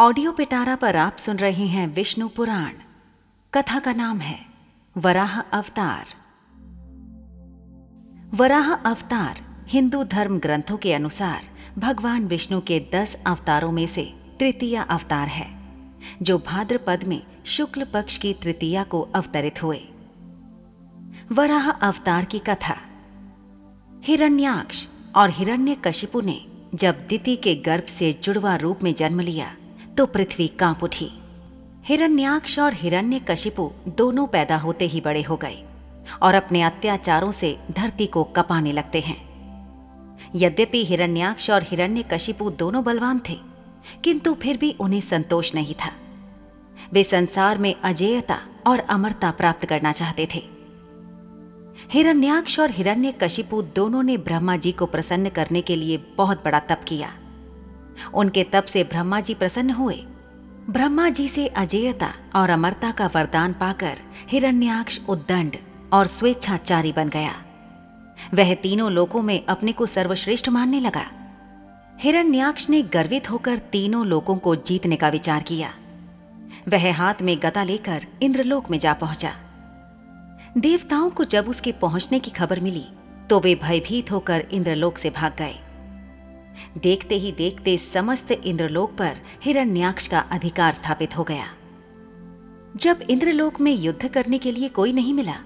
Audio पिटारा पर आप सुन रहे हैं विष्णु पुराण। कथा का नाम है, वराह अवतार। वराह अवतार हिंदू धर्म ग्रंथों के अनुसार भगवान विष्णु के दस अवतारों में से तृतीय अवतार है, जो भाद्रपद में शुक्ल पक्ष की तृतीया को अवतरित हुए। वराह अवतार की कथा। हिरण्याक्ष और हिरण्यकशिपु ने जब दिति के गर्भ से जुड़वा रूप में जन्म लिया तो पृथ्वी काँप उठी। हिरण्याक्ष और हिरण्यकशिपु दोनों पैदा होते ही बड़े हो गए और अपने अत्याचारों से धरती को कपाने लगते हैं। यद्यपि हिरण्याक्ष और हिरण्यकशिपु दोनों बलवान थे, किंतु फिर भी उन्हें संतोष नहीं था। वे संसार में अजेयता और अमरता प्राप्त करना चाहते थे। हिरण्याक्ष और हिरण्यकशिपु दोनों ने ब्रह्मा जी को प्रसन्न करने के लिए बहुत बड़ा तप किया। उनके तप से ब्रह्मा जी प्रसन्न हुए। ब्रह्मा जी से अजेयता और अमरता का वरदान पाकर हिरण्याक्ष उद्दंड और स्वेच्छाचारी बन गया। वह तीनों लोकों में अपने को सर्वश्रेष्ठ मानने लगा। हिरण्याक्ष ने गर्वित होकर तीनों लोकों को जीतने का विचार किया। वह हाथ में गदा लेकर इंद्रलोक में जा पहुँचा। देवताओं को जब उसके पहुँचने की खबर मिली तो वे भयभीत होकर इंद्रलोक से भाग गए। देखते ही देखते समस्त इंद्रलोक पर हिरण्याक्ष का अधिकार स्थापित हो गया। जब इंद्रलोक में युद्ध करने के लिए कोई नहीं मिला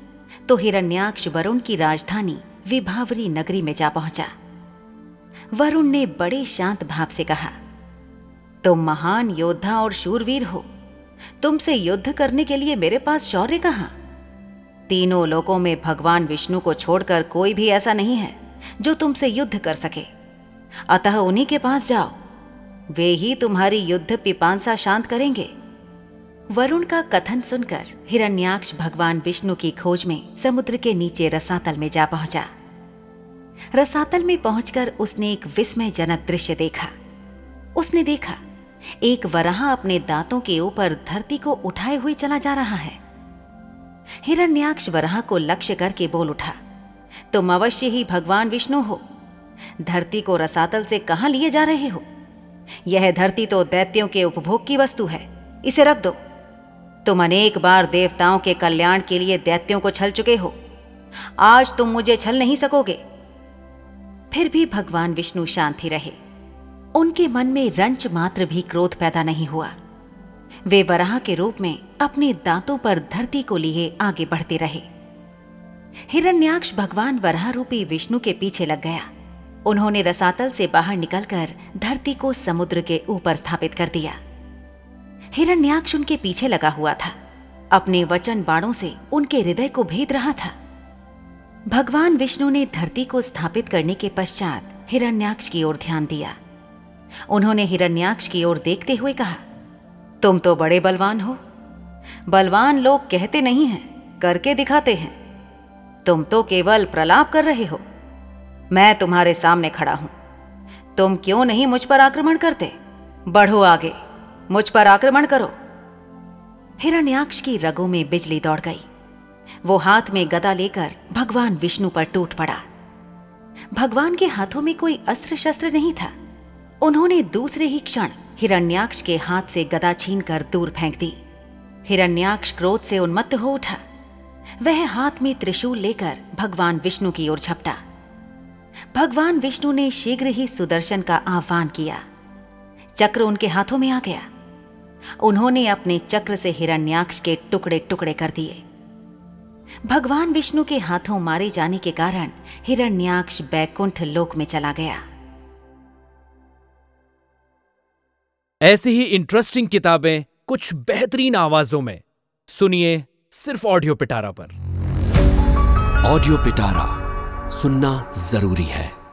तो हिरण्याक्ष वरुण की राजधानी विभावरी नगरी में जा पहुँचा। वरुण ने बड़े शांत भाव से कहा, तुम महान योद्धा और शूरवीर हो। तुमसे युद्ध करने के लिए मेरे पास शौर्य कहाँ? तीनों लोकों में भगवान विष्णु को छोड़कर कोई भी ऐसा नहीं है जो तुमसे युद्ध कर सके। अतः उन्हीं के पास जाओ। वे ही तुम्हारी युद्ध पिपांसा शांत करेंगे। वरुण का कथन सुनकर हिरण्याक्ष भगवान विष्णु की खोज में समुद्र के नीचे रसातल में जा पहुँचा। रसातल में पहुंचकर उसने एक विस्मयजनक दृश्य देखा। उसने देखा, एक वराह अपने दांतों के ऊपर धरती को उठाए हुए चला जा रहा है। हिरण्याक्ष वराह को लक्ष्य करके बोल उठा, तुम अवश्य ही भगवान विष्णु हो। धरती को रसातल से कहाँ लिए जा रहे हो? यह धरती तो दैत्यों के उपभोग की वस्तु है। इसे रख दो। तुम अनेक बार देवताओं के कल्याण के लिए दैत्यों को छल चुके हो। आज तुम मुझे छल नहीं सकोगे। फिर भी भगवान विष्णु शांत रहे। उनके मन में रंच मात्र भी क्रोध पैदा नहीं हुआ। वे वराह के रूप में अपने दांतों पर धरती को लिए आगे बढ़ते रहे। हिरण्याक्ष भगवान वराह रूपी विष्णु के पीछे लग गया। उन्होंने रसातल से बाहर निकलकर धरती को समुद्र के ऊपर स्थापित कर दिया। हिरण्याक्ष उनके पीछे लगा हुआ था। अपने वचन बाणों से उनके हृदय को भेद रहा था। भगवान विष्णु ने धरती को स्थापित करने के पश्चात हिरण्याक्ष की ओर ध्यान दिया। उन्होंने हिरण्याक्ष की ओर देखते हुए कहा, तुम तो बड़े बलवान हो। बलवान लोग कहते नहीं हैं, करके दिखाते हैं। तुम तो केवल प्रलाप कर रहे हो। मैं तुम्हारे सामने खड़ा हूँ। तुम क्यों नहीं मुझ पर आक्रमण करते? बढ़ो आगे। मुझ पर आक्रमण करो। हिरण्याक्ष की रगों में बिजली दौड़ गई। वो हाथ में गदा लेकर भगवान विष्णु पर टूट पड़ा। भगवान के हाथों में कोई अस्त्र शस्त्र नहीं था। उन्होंने दूसरे ही क्षण हिरण्याक्ष के हाथ से गदा छीनकर दूर फेंक दी। हिरण्याक्ष क्रोध से उन्मत्त हो उठा। वह हाथ में त्रिशूल लेकर भगवान विष्णु की ओर झपटा। भगवान विष्णु ने शीघ्र ही सुदर्शन का आह्वान किया। चक्र उनके हाथों में आ गया। उन्होंने अपने चक्र से हिरण्याक्ष के टुकड़े टुकड़े कर दिए। भगवान विष्णु के हाथों मारे जाने के कारण हिरण्याक्ष बैकुंठ लोक में चला गया। ऐसी ही इंटरेस्टिंग किताबें कुछ बेहतरीन आवाजों में। सुनिए सिर्फ़ ऑडियो पिटारा पर। ऑडियो पिटारा सुनना ज़रूरी है।